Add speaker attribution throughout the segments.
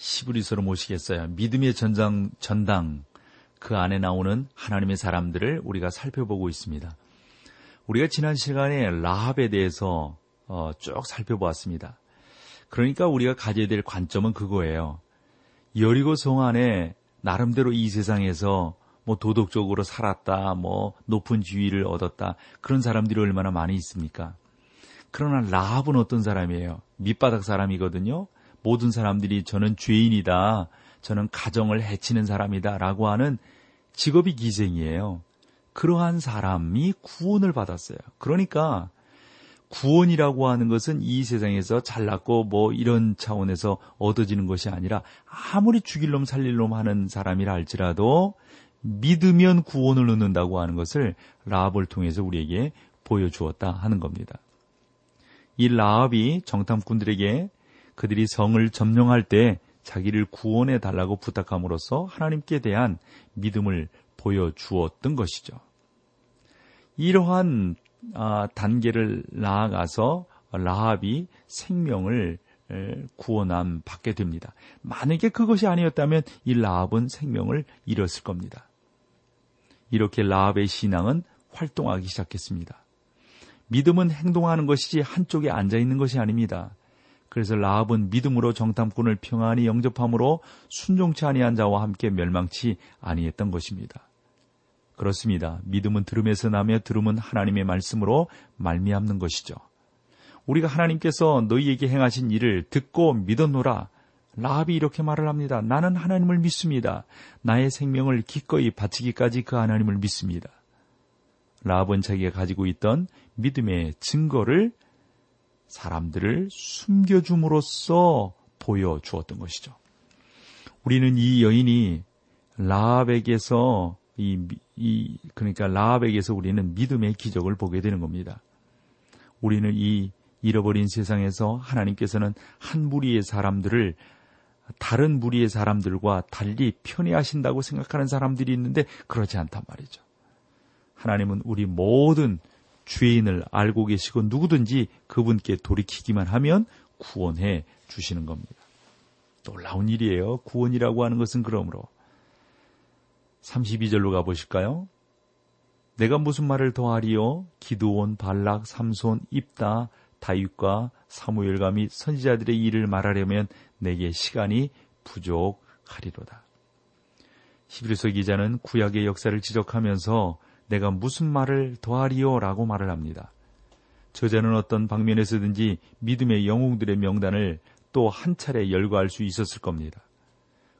Speaker 1: 시브리서로 모시겠어요. 믿음의 전장, 전당, 그 안에 나오는 하나님의 사람들을 우리가 살펴보고 있습니다. 우리가 지난 시간에 라합에 대해서 어, 쭉 살펴보았습니다. 그러니까 우리가 가져야 될 관점은 그거예요. 여리고 성 안에 나름대로 이 세상에서 뭐 도덕적으로 살았다, 뭐 높은 지위를 얻었다, 그런 사람들이 얼마나 많이 있습니까? 그러나 라합은 어떤 사람이에요? 밑바닥 사람이거든요. 모든 사람들이 저는 죄인이다. 저는 가정을 해치는 사람이다. 라고 하는 직업이 기생이에요. 그러한 사람이 구원을 받았어요. 그러니까 구원이라고 하는 것은 이 세상에서 잘났고 뭐 이런 차원에서 얻어지는 것이 아니라 아무리 죽일 놈 살릴 놈 하는 사람이라 할지라도 믿으면 구원을 얻는다고 하는 것을 라합을 통해서 우리에게 보여주었다 하는 겁니다. 이 라합이 정탐꾼들에게 그들이 성을 점령할 때 자기를 구원해 달라고 부탁함으로써 하나님께 대한 믿음을 보여주었던 것이죠. 이러한 아, 단계를 나아가서 라합이 생명을 구원함 받게 됩니다. 만약에 그것이 아니었다면 이 라합은 생명을 잃었을 겁니다. 이렇게 라합의 신앙은 활동하기 시작했습니다. 믿음은 행동하는 것이지 한쪽에 앉아 있는 것이 아닙니다. 그래서 라합은 믿음으로 정탐꾼을 평안히 영접함으로 순종치 아니한 자와 함께 멸망치 아니했던 것입니다. 그렇습니다. 믿음은 들음에서 나며 들음은 하나님의 말씀으로 말미암는 것이죠. 우리가 하나님께서 너희에게 행하신 일을 듣고 믿었노라. 라합이 이렇게 말을 합니다. 나는 하나님을 믿습니다. 나의 생명을 기꺼이 바치기까지 그 하나님을 믿습니다. 라합은 자기가 가지고 있던 믿음의 증거를 사람들을 숨겨줌으로써 보여주었던 것이죠. 우리는 이 여인이 라합에게서 이, 이 그러니까 라합에게서 우리는 믿음의 기적을 보게 되는 겁니다. 우리는 이 잃어버린 세상에서 하나님께서는 한 무리의 사람들을 다른 무리의 사람들과 달리 편애하신다고 생각하는 사람들이 있는데 그러지 않단 말이죠. 하나님은 우리 모든 죄인을 알고 계시고 누구든지 그분께 돌이키기만 하면 구원해 주시는 겁니다. 놀라운 일이에요. 구원이라고 하는 것은 그러므로 32절로 가보실까요? 내가 무슨 말을 더하리요? 기도온, 발락, 삼손, 입다, 다윗과 사무엘과 및 선지자들의 일을 말하려면 내게 시간이 부족하리로다. 히브리서 기자는 구약의 역사를 지적하면서 내가 무슨 말을 더하리요? 라고 말을 합니다. 저자는 어떤 방면에서든지 믿음의 영웅들의 명단을 또 한 차례 열거할 수 있었을 겁니다.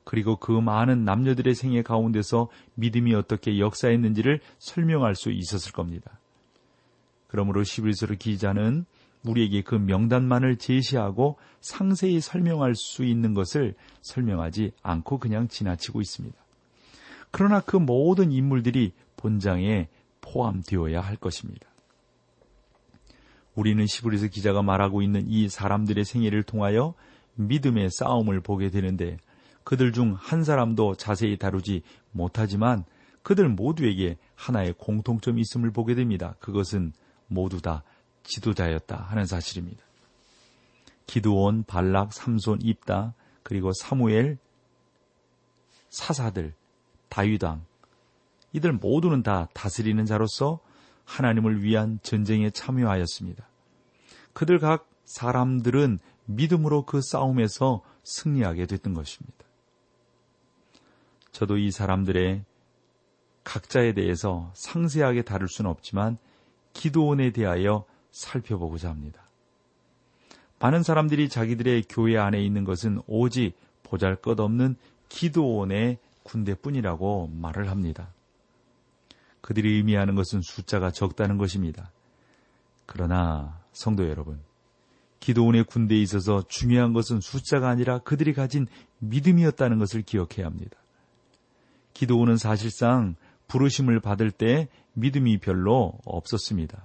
Speaker 1: 그리고 그 많은 남녀들의 생애 가운데서 믿음이 어떻게 역사했는지를 설명할 수 있었을 겁니다. 그러므로 시브리서르 기자는 우리에게 그 명단만을 제시하고 상세히 설명할 수 있는 것을 설명하지 않고 그냥 지나치고 있습니다. 그러나 그 모든 인물들이 본장에 포함되어야 할 것입니다. 우리는 시브리스 기자가 말하고 있는 이 사람들의 생애를 통하여 믿음의 싸움을 보게 되는데 그들 중 한 사람도 자세히 다루지 못하지만 그들 모두에게 하나의 공통점이 있음을 보게 됩니다. 그것은 모두 다 지도자였다 하는 사실입니다. 기드온, 발락, 삼손, 입다, 그리고 사무엘, 사사들, 다윗왕, 이들 모두는 다 다스리는 자로서 하나님을 위한 전쟁에 참여하였습니다. 그들 각 사람들은 믿음으로 그 싸움에서 승리하게 됐던 것입니다. 저도 이 사람들의 각자에 대해서 상세하게 다룰 수는 없지만 기도원에 대하여 살펴보고자 합니다. 많은 사람들이 자기들의 교회 안에 있는 것은 오직 보잘 것 없는 기도원의 군대뿐이라고 말을 합니다. 그들이 의미하는 것은 숫자가 적다는 것입니다. 그러나 성도 여러분, 기도원의 군대에 있어서 중요한 것은 숫자가 아니라 그들이 가진 믿음이었다는 것을 기억해야 합니다. 기도원은 사실상 부르심을 받을 때 믿음이 별로 없었습니다.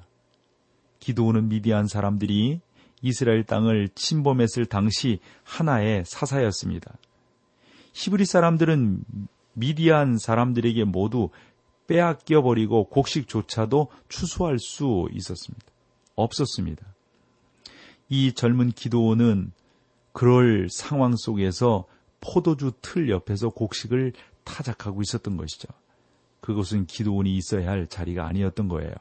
Speaker 1: 기도원은 미디안 사람들이 이스라엘 땅을 침범했을 당시 하나의 사사였습니다. 히브리 사람들은 미디안 사람들에게 모두 빼앗겨 버리고 곡식조차도 추수할 수 있었습니다. 없었습니다. 이 젊은 기도원은 그럴 상황 속에서 포도주 틀 옆에서 곡식을 타작하고 있었던 것이죠. 그것은 기도원이 있어야 할 자리가 아니었던 거예요.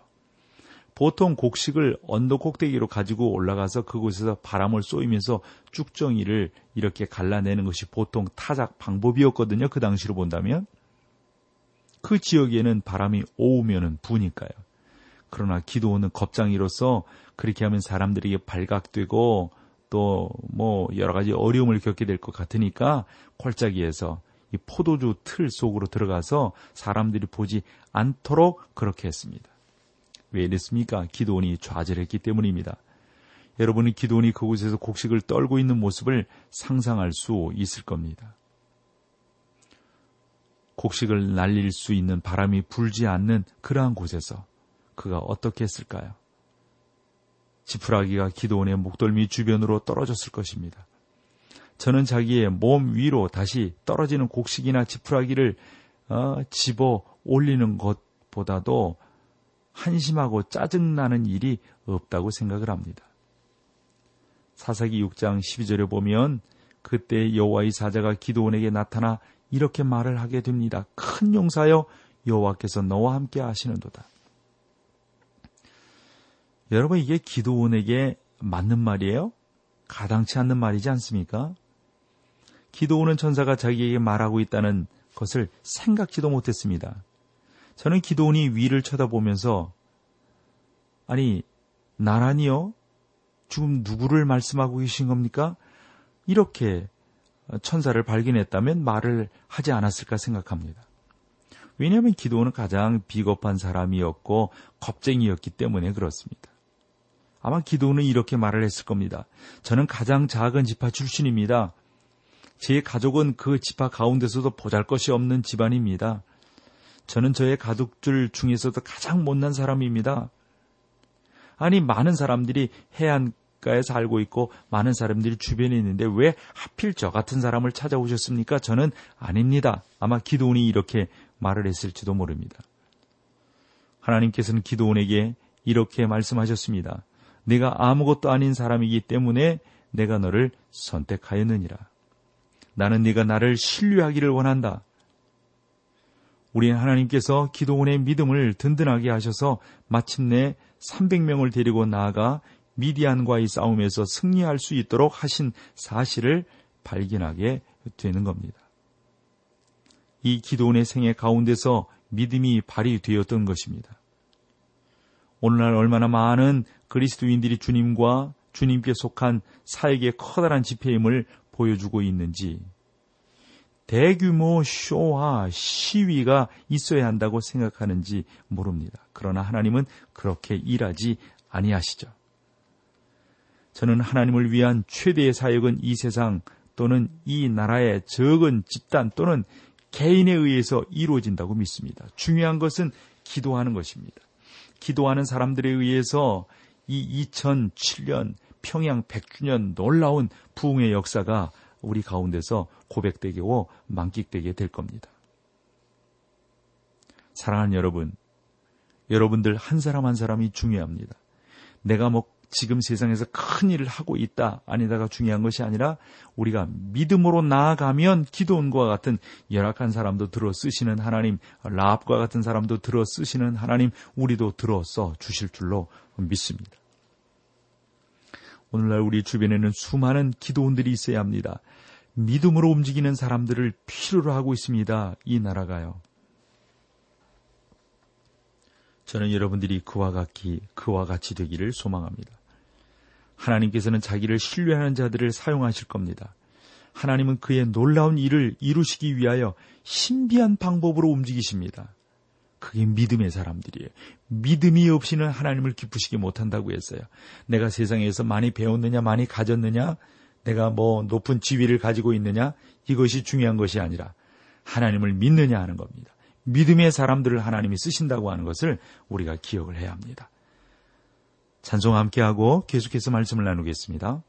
Speaker 1: 보통 곡식을 언덕 꼭대기로 가지고 올라가서 그곳에서 바람을 쏘이면서 쭉정이를 이렇게 갈라내는 것이 보통 타작 방법이었거든요. 그 당시로 본다면. 그 지역에는 바람이 오우면은 부니까요. 그러나 기도원은 겁장이로서 그렇게 하면 사람들에게 발각되고 또 뭐 여러 가지 어려움을 겪게 될 것 같으니까 콜짜기에서 이 포도주 틀 속으로 들어가서 사람들이 보지 않도록 그렇게 했습니다. 왜 이랬습니까? 기도원이 좌절했기 때문입니다. 여러분이 기도원이 그곳에서 곡식을 떨고 있는 모습을 상상할 수 있을 겁니다. 곡식을 날릴 수 있는 바람이 불지 않는 그러한 곳에서 그가 어떻게 했을까요? 지푸라기가 기도원의 목덜미 주변으로 떨어졌을 것입니다. 저는 자기의 몸 위로 다시 떨어지는 곡식이나 지푸라기를 어, 집어 올리는 것보다도 한심하고 짜증나는 일이 없다고 생각을 합니다. 사사기 6장 12절에 보면 그때 여호와의 사자가 기도원에게 나타나 이렇게 말을 하게 됩니다. 큰 용사여 여호와께서 너와 함께 하시는도다. 여러분 이게 기도원에게 맞는 말이에요? 가당치 않는 말이지 않습니까? 기도원은 천사가 자기에게 말하고 있다는 것을 생각지도 못했습니다. 저는 기도원이 위를 쳐다보면서 아니 나란히요? 지금 누구를 말씀하고 계신 겁니까? 이렇게 천사를 발견했다면 말을 하지 않았을까 생각합니다. 왜냐하면 기도원은 가장 비겁한 사람이었고 겁쟁이였기 때문에 그렇습니다. 아마 기도원은 이렇게 말을 했을 겁니다. 저는 가장 작은 지파 출신입니다. 제 가족은 그 지파 가운데서도 보잘 것이 없는 집안입니다. 저는 저의 가족들 중에서도 가장 못난 사람입니다. 아니, 많은 사람들이 해안 가에 살고 있고 많은 사람들이 주변에 있는데 왜 하필 저 같은 사람을 찾아오셨습니까? 저는 아닙니다. 아마 기도원이 이렇게 말을 했을지도 모릅니다. 하나님께서는 기도원에게 이렇게 말씀하셨습니다. 내가 아무것도 아닌 사람이기 때문에 내가 너를 선택하였느니라. 나는 네가 나를 신뢰하기를 원한다. 우리는 하나님께서 기도원의 믿음을 든든하게 하셔서 마침내 300명을 데리고 나아가 미디안과의 싸움에서 승리할 수 있도록 하신 사실을 발견하게 되는 겁니다. 이 기도원의 생애 가운데서 믿음이 발휘되었던 것입니다. 오늘날 얼마나 많은 그리스도인들이 주님과 주님께 속한 사역의 커다란 집회임을 보여주고 있는지 대규모 쇼와 시위가 있어야 한다고 생각하는지 모릅니다. 그러나 하나님은 그렇게 일하지 아니하시죠. 저는 하나님을 위한 최대의 사역은 이 세상 또는 이 나라의 적은 집단 또는 개인에 의해서 이루어진다고 믿습니다. 중요한 것은 기도하는 것입니다. 기도하는 사람들에 의해서 이 2007년 평양 100주년 놀라운 부흥의 역사가 우리 가운데서 고백되고 만끽되게 될 겁니다. 사랑하는 여러분, 여러분들 한 사람 한 사람이 중요합니다. 내가 뭐 지금 세상에서 큰 일을 하고 있다 아니다가 중요한 것이 아니라 우리가 믿음으로 나아가면 기도원과 같은 열악한 사람도 들어 쓰시는 하나님, 라합과 같은 사람도 들어 쓰시는 하나님, 우리도 들어 써 주실 줄로 믿습니다. 오늘날 우리 주변에는 수많은 기도원들이 있어야 합니다. 믿음으로 움직이는 사람들을 필요로 하고 있습니다. 이 나라가요. 저는 여러분들이 그와 같이, 그와 같이 되기를 소망합니다. 하나님께서는 자기를 신뢰하는 자들을 사용하실 겁니다. 하나님은 그의 놀라운 일을 이루시기 위하여 신비한 방법으로 움직이십니다. 그게 믿음의 사람들이에요. 믿음이 없이는 하나님을 기쁘시게 못한다고 했어요. 내가 세상에서 많이 배웠느냐, 많이 가졌느냐, 내가 뭐 높은 지위를 가지고 있느냐, 이것이 중요한 것이 아니라 하나님을 믿느냐 하는 겁니다. 믿음의 사람들을 하나님이 쓰신다고 하는 것을 우리가 기억을 해야 합니다. 찬송 함께하고 계속해서 말씀을 나누겠습니다.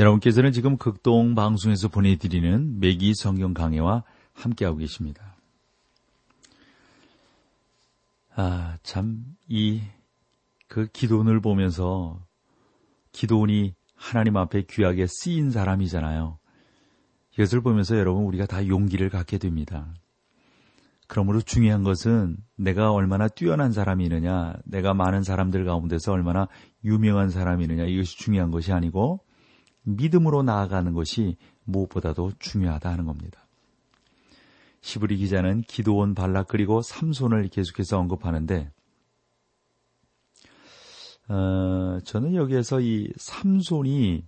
Speaker 1: 여러분께서는 지금 극동 방송에서 보내드리는 매기 성경 강해와 함께하고 계십니다. 아, 참, 이, 그 기도원을 보면서 기도원이 하나님 앞에 귀하게 쓰인 사람이잖아요. 이것을 보면서 여러분 우리가 다 용기를 갖게 됩니다. 그러므로 중요한 것은 내가 얼마나 뛰어난 사람이느냐, 내가 많은 사람들 가운데서 얼마나 유명한 사람이느냐, 이것이 중요한 것이 아니고 믿음으로 나아가는 것이 무엇보다도 중요하다 하는 겁니다. 시브리 기자는 기도원 발락 그리고 삼손을 계속해서 언급하는데 어, 저는 여기에서 이 삼손이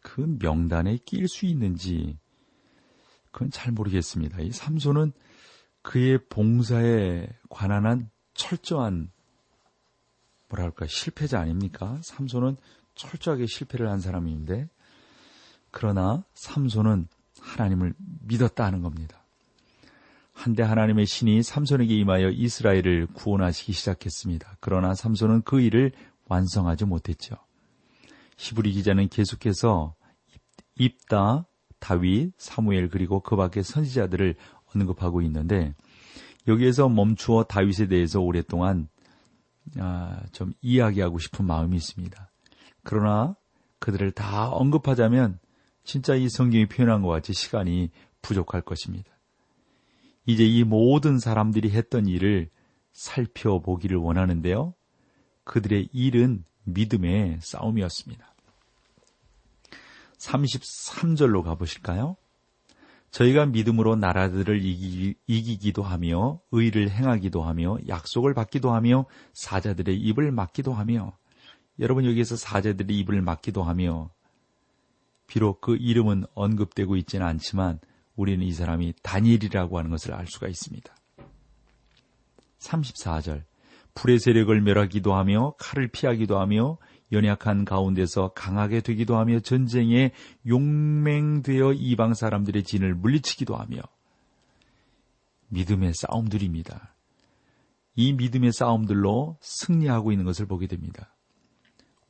Speaker 1: 그 명단에 낄 수 있는지 그건 잘 모르겠습니다. 이 삼손은 그의 봉사에 관한 한 철저한 뭐랄까 실패자 아닙니까? 삼손은 철저하게 실패를 한 사람인데 그러나 삼손은 하나님을 믿었다 하는 겁니다. 한데 하나님의 신이 삼손에게 임하여 이스라엘을 구원하시기 시작했습니다. 그러나 삼손은 그 일을 완성하지 못했죠. 히브리 기자는 계속해서 입다, 다윗, 사무엘 그리고 그 밖의 선지자들을 언급하고 있는데 여기에서 멈추어 다윗에 대해서 오랫동안 아, 좀 이야기하고 싶은 마음이 있습니다. 그러나 그들을 다 언급하자면 진짜 이 성경이 표현한 것 같이 시간이 부족할 것입니다. 이제 이 모든 사람들이 했던 일을 살펴보기를 원하는데요. 그들의 일은 믿음의 싸움이었습니다. 33절로 가보실까요? 저희가 믿음으로 나라들을 이기, 기도 하며 의를 행하기도 하며 약속을 받기도 하며 사자들의 입을 막기도 하며 여러분 여기에서 사자들의 입을 막기도 하며 비록 그 이름은 언급되고 있지는 않지만 우리는 이 사람이 다니엘이라고 하는 것을 알 수가 있습니다. 34절 불의 세력을 멸하기도 하며 칼을 피하기도 하며 연약한 가운데서 강하게 되기도 하며 전쟁에 용맹되어 이방 사람들의 진을 물리치기도 하며 믿음의 싸움들입니다. 이 믿음의 싸움들로 승리하고 있는 것을 보게 됩니다.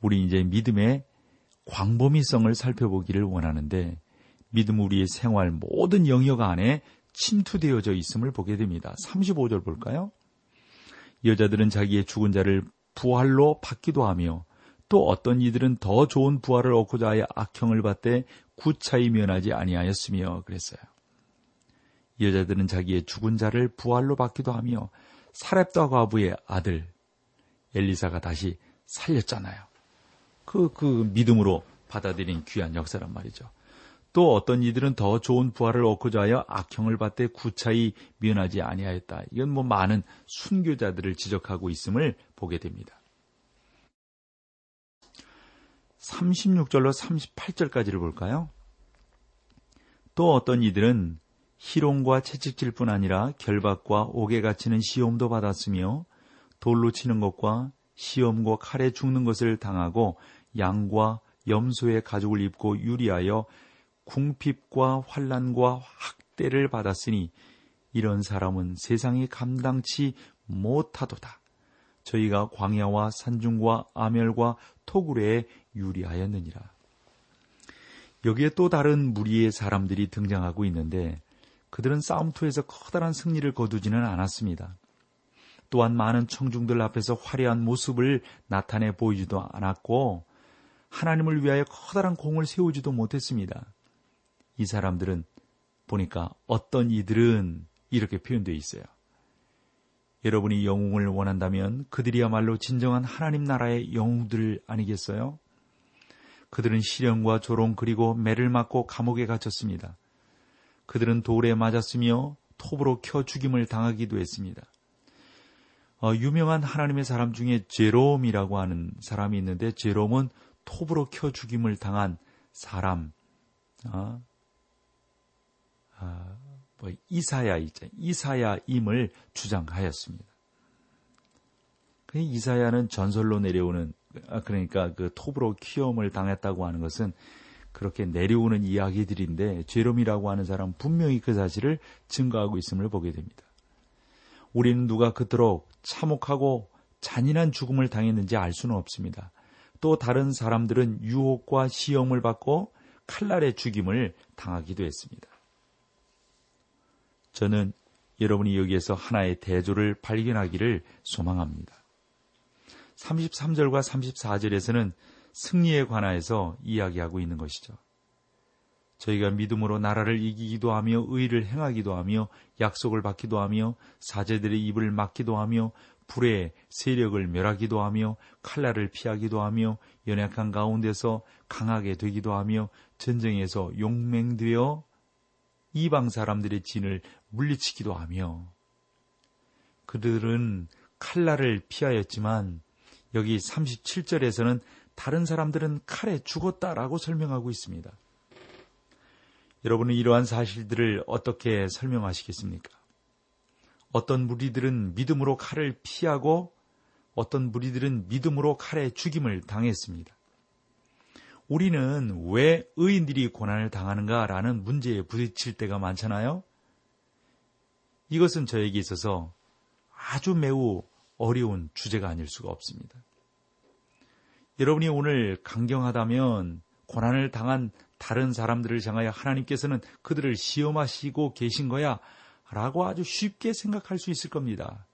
Speaker 1: 우리 이제 믿음의 광범위성을 살펴보기를 원하는데 믿음 우리의 생활 모든 영역 안에 침투되어져 있음을 보게 됩니다. 35절 볼까요? 여자들은 자기의 죽은 자를 부활로 받기도 하며 또 어떤 이들은 더 좋은 부활을 얻고자 하여 악형을 받되 구차히 면하지 아니하였으며 그랬어요. 여자들은 자기의 죽은 자를 부활로 받기도 하며 사렙다 과부의 아들 엘리사가 다시 살렸잖아요. 그, 그 믿음으로 받아들인 귀한 역사란 말이죠. 또 어떤 이들은 더 좋은 부활을 얻고자 하여 악형을 받되 구차히 면하지 아니하였다. 이건 뭐 많은 순교자들을 지적하고 있음을 보게 됩니다. 36절로 38절까지를 볼까요? 또 어떤 이들은 희롱과 채찍질 뿐 아니라 결박과 옥에 갇히는 시험도 받았으며 돌로 치는 것과 시험과 칼에 죽는 것을 당하고 양과 염소의 가죽을 입고 유리하여 궁핍과 환란과 학대를 받았으니 이런 사람은 세상이 감당치 못하도다. 저희가 광야와 산중과 아멸과 토굴에 유리하였느니라. 여기에 또 다른 무리의 사람들이 등장하고 있는데 그들은 싸움투에서 커다란 승리를 거두지는 않았습니다. 또한 많은 청중들 앞에서 화려한 모습을 나타내 보이지도 않았고 하나님을 위하여 커다란 공을 세우지도 못했습니다. 이 사람들은 보니까 어떤 이들은 이렇게 표현되어 있어요. 여러분이 영웅을 원한다면 그들이야말로 진정한 하나님 나라의 영웅들 아니겠어요? 그들은 시련과 조롱 그리고 매를 맞고 감옥에 갇혔습니다. 그들은 돌에 맞았으며 톱으로 켜 죽임을 당하기도 했습니다. 어, 유명한 하나님의 사람 중에 제롬이라고 하는 사람이 있는데 제롬은 톱으로 켜 죽임을 당한 사람, 어, 어, 뭐 이사야 있죠. 이사야임을 주장하였습니다. 그 이사야는 전설로 내려오는 아, 그러니까 그 톱으로 키움을 당했다고 하는 것은 그렇게 내려오는 이야기들인데 제롬이라고 하는 사람 분명히 그 사실을 증거하고 있음을 보게 됩니다. 우리는 누가 그토록 참혹하고 잔인한 죽음을 당했는지 알 수는 없습니다. 또 다른 사람들은 유혹과 시험을 받고 칼날의 죽임을 당하기도 했습니다. 저는 여러분이 여기에서 하나의 대조를 발견하기를 소망합니다. 33절과 34절에서는 승리에 관하여서 이야기하고 있는 것이죠. 저희가 믿음으로 나라를 이기기도 하며 의를 행하기도 하며 약속을 받기도 하며 사제들의 입을 막기도 하며 불의 세력을 멸하기도 하며 칼날을 피하기도 하며 연약한 가운데서 강하게 되기도 하며 전쟁에서 용맹되어 이방 사람들의 진을 물리치기도 하며 그들은 칼날을 피하였지만 여기 37절에서는 다른 사람들은 칼에 죽었다라고 설명하고 있습니다. 여러분은 이러한 사실들을 어떻게 설명하시겠습니까? 어떤 무리들은 믿음으로 칼을 피하고 어떤 무리들은 믿음으로 칼에 죽임을 당했습니다. 우리는 왜 의인들이 고난을 당하는가라는 문제에 부딪힐 때가 많잖아요. 이것은 저에게 있어서 아주 매우 어려운 주제가 아닐 수가 없습니다. 여러분이 오늘 강경하다면 고난을 당한 다른 사람들을 향하여 하나님께서는 그들을 시험하시고 계신 거야 라고 아주 쉽게 생각할 수 있을 겁니다.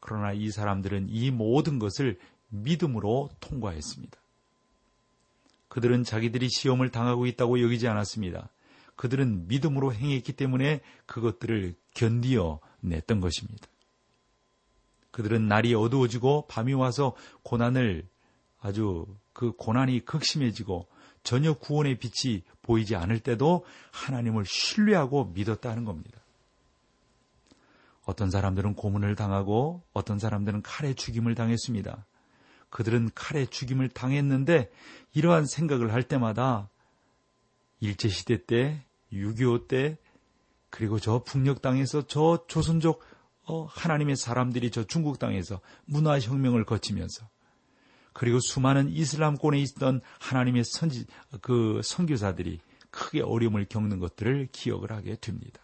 Speaker 1: 그러나 이 사람들은 이 모든 것을 믿음으로 통과했습니다. 그들은 자기들이 시험을 당하고 있다고 여기지 않았습니다. 그들은 믿음으로 행했기 때문에 그것들을 견디어 냈던 것입니다. 그들은 날이 어두워지고 밤이 와서 고난을 아주 그 고난이 극심해지고 전혀 구원의 빛이 보이지 않을 때도 하나님을 신뢰하고 믿었다는 겁니다. 어떤 사람들은 고문을 당하고 어떤 사람들은 칼에 죽임을 당했습니다. 그들은 칼에 죽임을 당했는데 이러한 생각을 할 때마다 일제시대 때, 6.25 때, 그리고 저 북녘 땅에서 저 조선족 어, 하나님의 사람들이 저 중국 땅에서 문화혁명을 거치면서 그리고 수많은 이슬람권에 있던 하나님의 선지, 그 선교사들이 크게 어려움을 겪는 것들을 기억을 하게 됩니다.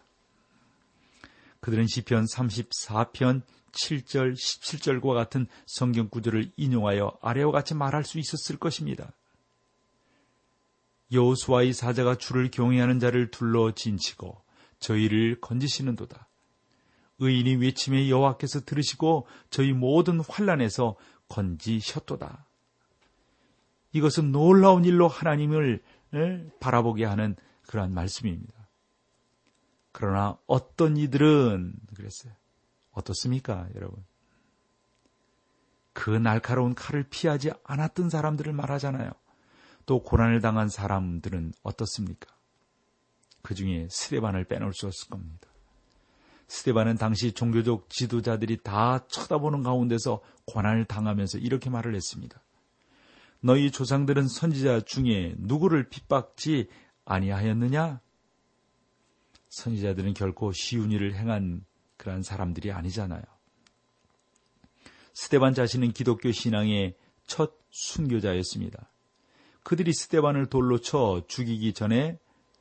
Speaker 1: 그들은 시편 34편 7절, 17절과 같은 성경 구절을 인용하여 아래와 같이 말할 수 있었을 것입니다. 여호수아의 사자가 주를 경외하는 자를 둘러 진치고 저희를 건지시는도다. 의인이 외침에 여호와께서 들으시고 저희 모든 환란에서 건지셨도다. 이것은 놀라운 일로 하나님을 바라보게 하는 그러한 말씀입니다. 그러나 어떤 이들은 그랬어요. 어떻습니까, 여러분? 그 날카로운 칼을 피하지 않았던 사람들을 말하잖아요. 또 고난을 당한 사람들은 어떻습니까? 그 중에 스데반을 빼놓을 수 없을 겁니다. 스데반은 당시 종교적 지도자들이 다 쳐다보는 가운데서 고난을 당하면서 이렇게 말을 했습니다. 너희 조상들은 선지자 중에 누구를 핍박지 아니하였느냐? 선지자들은 결코 쉬운 일을 행한 그러한 사람들이 아니잖아요. 스테반 자신은 기독교 신앙의 첫 순교자였습니다. 그들이 스테반을 돌로 쳐 죽이기 전에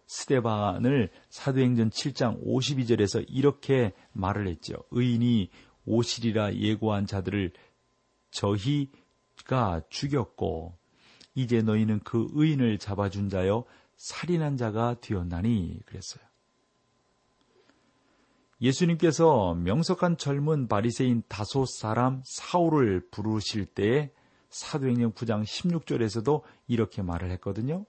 Speaker 1: 스테반을 사도행전 7장 52절에서 이렇게 말을 했죠. 의인이 오시리라 예고한 자들을 저희가 죽였고 이제 너희는 그 의인을 잡아준 자여 살인한 자가 되었나니 그랬어요. 예수님께서 명석한 젊은 바리새인 다섯 사람 사울을 부르실 때에 사도행전 9장 16절에서도 이렇게 말을 했거든요.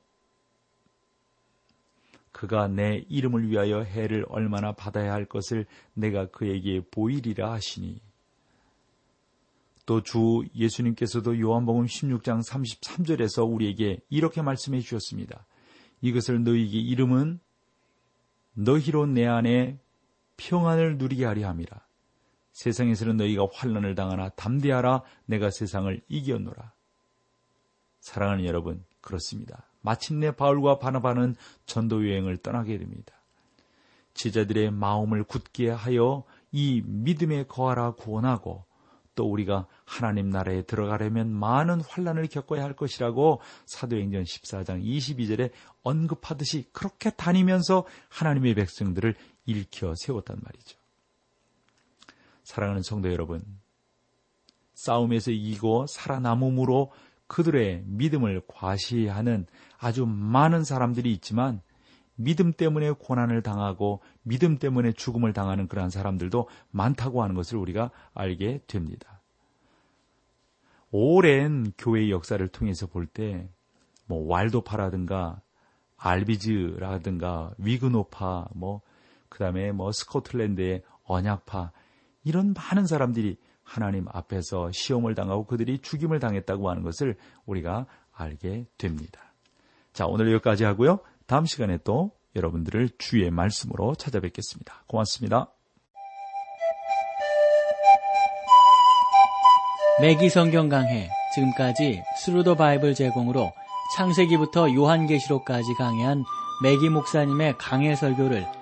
Speaker 1: 그가 내 이름을 위하여 해를 얼마나 받아야 할 것을 내가 그에게 보이리라 하시니. 또 주 예수님께서도 요한복음 16장 33절에서 우리에게 이렇게 말씀해 주셨습니다. 이것을 너희에게 이름은 너희로 내 안에 평안을 누리게 하려 함이라. 세상에서는 너희가 환란을 당하나 담대하라 내가 세상을 이겼노라. 사랑하는 여러분, 그렇습니다. 마침내 바울과 바나바는 전도 여행을 떠나게 됩니다. 제자들의 마음을 굳게 하여 이 믿음에 거하라 구원하고 또 우리가 하나님 나라에 들어가려면 많은 환란을 겪어야 할 것이라고 사도행전 14장 22절에 언급하듯이 그렇게 다니면서 하나님의 백성들을 일으켜 세웠단 말이죠. 사랑하는 성도 여러분, 싸움에서 이기고 살아남음으로 그들의 믿음을 과시하는 아주 많은 사람들이 있지만 믿음 때문에 고난을 당하고 믿음 때문에 죽음을 당하는 그러한 사람들도 많다고 하는 것을 우리가 알게 됩니다. 오랜 교회의 역사를 통해서 볼 때, 뭐, 왈도파라든가, 알비즈라든가, 위그노파, 뭐, 그 다음에 뭐 스코틀랜드의 언약파 이런 많은 사람들이 하나님 앞에서 시험을 당하고 그들이 죽임을 당했다고 하는 것을 우리가 알게 됩니다. 자, 오늘 여기까지 하고요. 다음 시간에 또 여러분들을 주의 말씀으로 찾아뵙겠습니다. 고맙습니다.
Speaker 2: 맥기 성경 강해 지금까지 Thru the Bible 제공으로 창세기부터 요한계시록까지 강해한 맥기 목사님의 강해 설교를